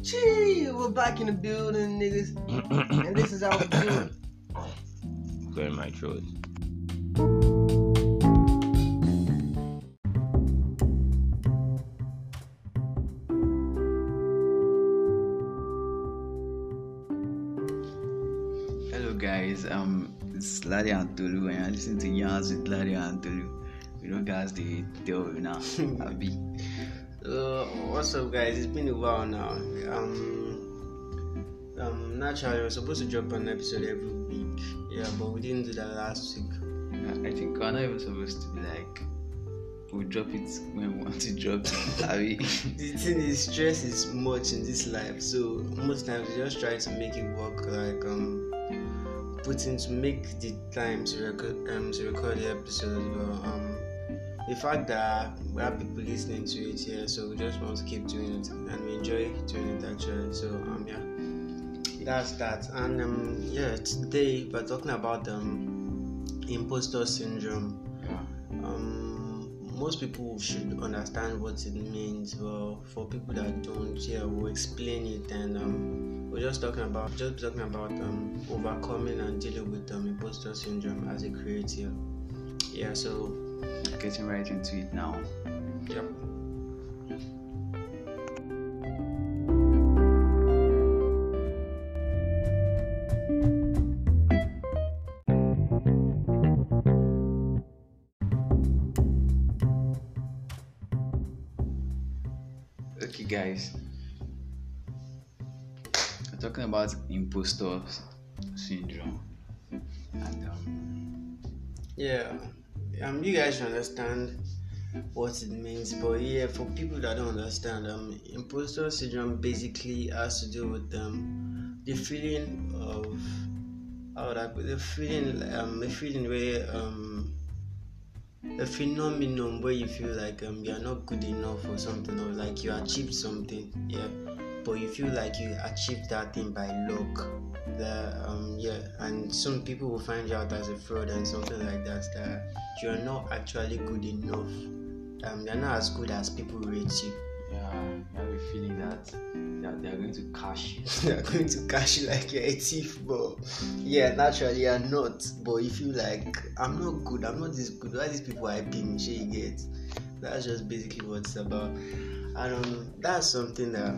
Gee, we're back in the building, niggas. and this is how we do it. Clear my throat. Hello guys, um it's Ladi Antolu and you're listening to Yarns with Ladi Antolu. We know guys they tell you now. Abi. Uh, what's up, guys? It's been a while now. Um, um, naturally, we're supposed to drop an episode every week. Yeah, but we didn't do that last week. I think we're not even supposed to be like we drop it when we want to drop it. Abi. The thing is, stress is much in this life, so most times we just try to make it work. Like um, putting to make the time to record um to record the episode. But um, the fact that we have people listening to it here, so we just want to keep doing it, and we enjoy doing it actually. So um, yeah, that's that. And um, yeah, today we're talking about um imposter syndrome um, most people should understand what it means but for people that don't yeah we'll explain it and um, we're just talking about just talking about um, overcoming and dealing with um, imposter syndrome as a creative yeah so Getting right into it now. yep Okay, guys. We're talking about imposter syndrome. And um, yeah um you guys understand what it means but yeah for people that don't understand um imposter syndrome basically has to do with um the feeling of how would I put the feeling um a feeling where um a phenomenon where you feel like um you're not good enough or something or like you achieved something yeah but you feel like you achieved that thing by luck that um yeah and some people will find you out as a fraud and something like that that you are not actually good enough. Um you're not as good as people rate you. Yeah, you have a feeling that that they are going to cash you. they're going to cash you like you're a thief but yeah naturally you're not. But if you feel like i'm not good i'm not this good. Why these people hyping me? You get that's just basically what it's about. And um that's something that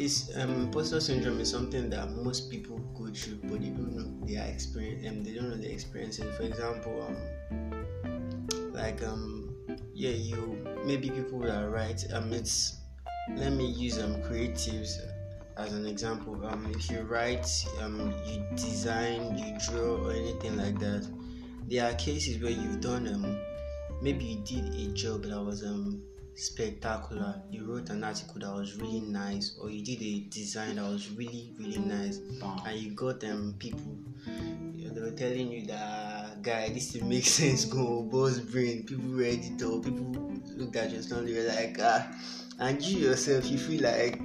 is um imposter syndrome is something that most people go through but they don't know they are um, they don't know they're experiencing. For example um like um yeah you maybe people that write um it's let me use um creatives as an example. Um if you write um you design you draw or anything like that there are cases where you've done um maybe you did a job that was um spectacular. You wrote an article that was really nice or you did a design that was really really nice. And you got um people they were telling you that guy this thing makes sense go boss brain. People read it or people looked at your story they were like ah. And you yourself you feel like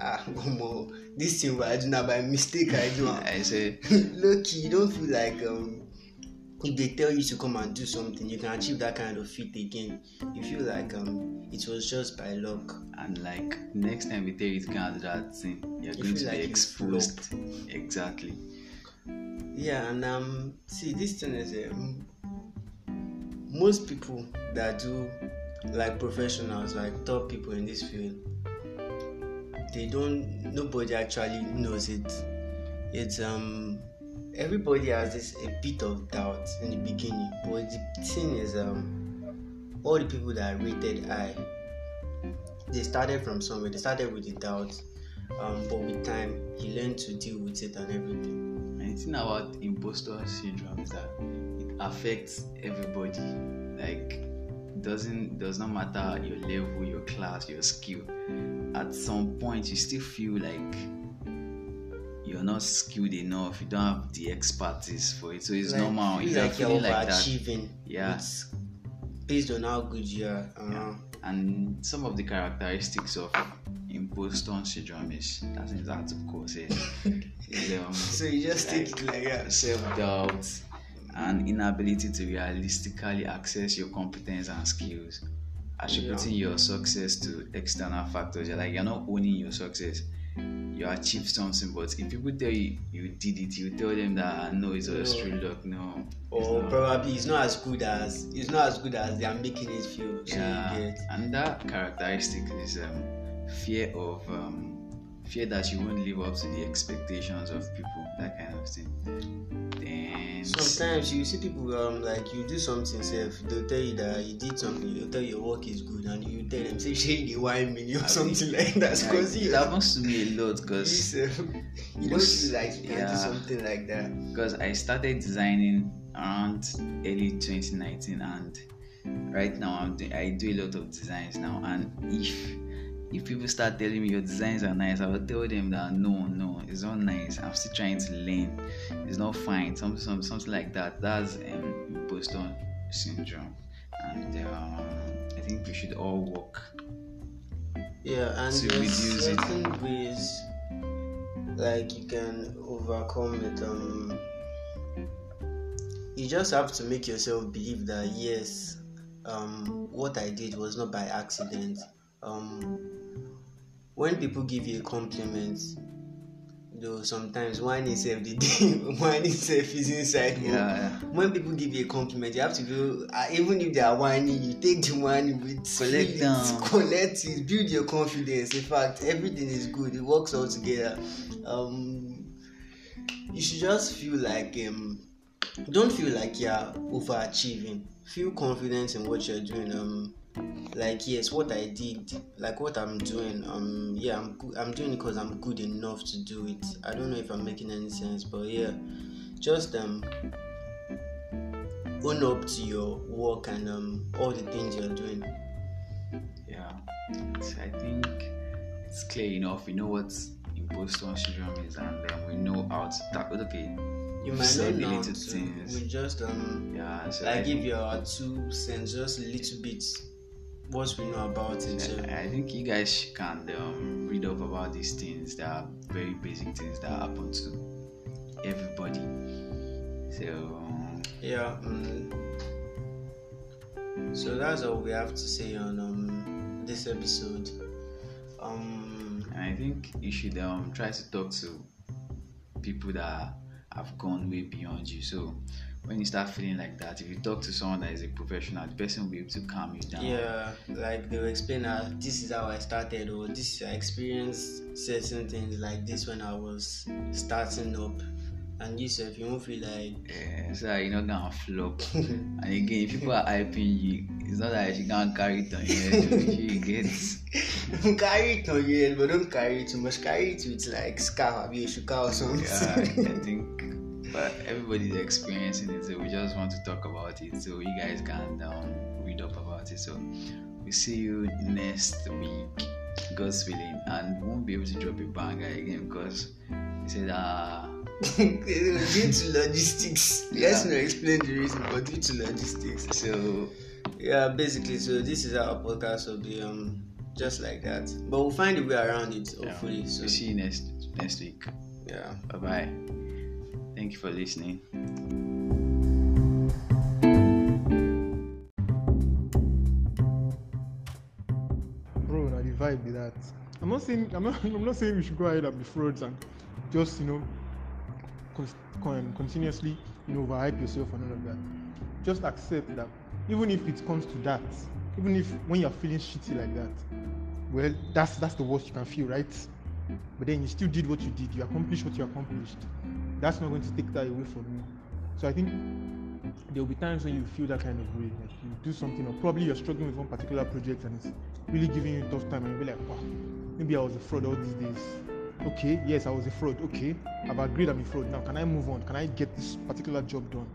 ah omo this thing i do na by mistake i do I say, low key you don't feel like um if they tell you to come and do something? You can achieve that kind of feat again. You feel like um it was just by luck. And like next time we tell you to and do that thing, you're You going to like be exposed. Exactly. yeah and um see this thing is um, most people that do like professionals like top people in this field they don't nobody actually knows it. It's um everybody has this a bit of doubt in the beginning but the thing is um all the people that rated I, they started from somewhere they started with the doubt um but with time you learn to deal with it and everything And the thing about imposter syndrome is that it affects everybody. Like doesn't does not matter your level, your class, your skill. At some point you still feel like you're not skilled enough, you don't have the expertise for it. So it's Like, normal. It's like like you're like overachieving Yeah. it's based on how good you are uh, And some of the characteristics of imposter syndrome is that is that of course is, is um, so you just take it like that self-doubt and inability to realistically access your competence and skills attributing Yeah. your success to external factors. You're like you're not owning your success. You achieve something, but if people tell you you did it, you tell them that "Ah, no, it was No. true luck. No, or not." probably it's not as good as it's not as good as they are making it feel. So yeah, and that characteristic is um, fear of um, fear that you won't live up to the expectations of people, that kind of thing. Sometimes you see people um like you do something self, they'll tell you that you did something, they'll tell you your work is good and you tell them say shey they whine me or I something like that. like, Because it you happens to me a lot you because self, you don't Most- feel like you yeah. do something like that. because I started designing around early 2019 and right now I'm doing, I do a lot of designs now and if if people start telling me your designs are nice I will tell them that no no it's not nice I'm still trying to learn it's not fine something something, something like that that's um, imposter syndrome and um, I think we should all work Yeah, and To reduce it. certain ways like you can overcome it. Um, you just have to make yourself believe that yes, um, what I did was not by accident. Um, when people give you a compliment, though sometimes one itself the one itself is inside more. yeah When people give you a compliment, you have to do uh, even if they are whining, you take the whining with Collect feelings, them. collect it, build your confidence. In fact, everything is good. It works all together. Um, you should just feel like um, don't feel like you're overachieving. Feel confident in what you're doing. Um, like yes, what I did, like what I'm doing. Um, yeah, I'm good. I'm doing it because I'm good enough to do it. I don't know if I'm making any sense, but yeah, just um own up to your work and um all the things you're doing. Yeah, I think it's clear enough. We know what imposter syndrome is, and um, we know how to tackle. Okay, You might not know little to, things. we just um yeah. So like I, give your two cents, just a little bit what we know about it. So I, think you guys can um, read up about these things. They are very basic things that happen to everybody. So um, yeah. Um, so that's all we have to say on um this episode. Um and I think you should um try to talk to people that have gone way beyond you. So when you start feeling like that, if you talk to someone that is a professional, the person will be able to calm you down. Yeah, like they'll explain that this is how I started, or this I experienced certain things like this when I was starting up. And you said If you won't feel like Yeah, so you're not gonna flop. and again, if people are hyping you, it's not that you can't carry it on your head. you get carry it on your head, but don't carry it too much. Carry it with like scarf, maybe a shuka or something. yeah, I think but everybody's experiencing it, so we just want to talk about it so you guys can um, read up about it. So we see you next week, God's willing, and we won't be able to drop a banger again because he said uh due to logistics. Let's Yeah. not explain the reason, but due to logistics. so Yeah, basically, so this is our podcast will be um just like that. But we'll find a way around it, yeah, hopefully. So we'll see you next next week. yeah. Bye bye. Thank you for listening. bro na the vibe be that. I'm not saying i'm not i'm not saying we should go ahead and be frauds and just you know con- continuously you know overhype yourself and all of that. Just accept that even if it comes to that even if when you're feeling shitty like that well that's that's the worst you can feel right? But then you still did what you did. You accomplished what you accomplished that's not going to take that away from you. So i think there will be times when you feel that kind of way like you do something or probably you're struggling with one particular project and it's really giving you a tough time and you'll be like wow maybe i was a fraud all these days. Okay yes i was a fraud. Okay i've agreed i'm a fraud. Now can i move on? Can i get this particular job done?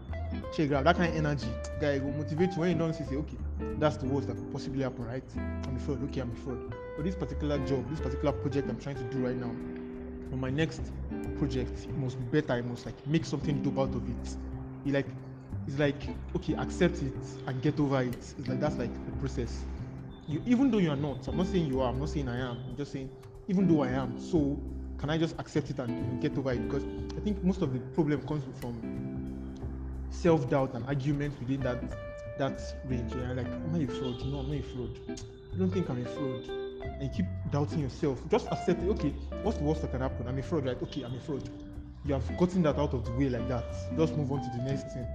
Check grab that kind of energy. Guy will motivate you when you don't see say okay that's the worst that could possibly happen right? I'm a fraud. Okay i'm a fraud. But this particular job this particular project i'm trying to do right now on my next project it must be better i must like make something dope out of it you like it's like okay accept it and get over it it's like that's like the process you even though you are not i'm not saying you are i'm not saying i am i'm just saying even though i am so can i just accept it and get over it because i think most of the problem comes from self-doubt and arguments within that that range. Yeah, like, am I a fraud? No, I'm not a fraud. I don't think I'm a fraud. and keep doubting yourself, just accept it. Okay, what's the worst that can happen? I'm a fraud, right? Okay, I'm a fraud. You have gotten that out of the way like that. Just move on to the next thing.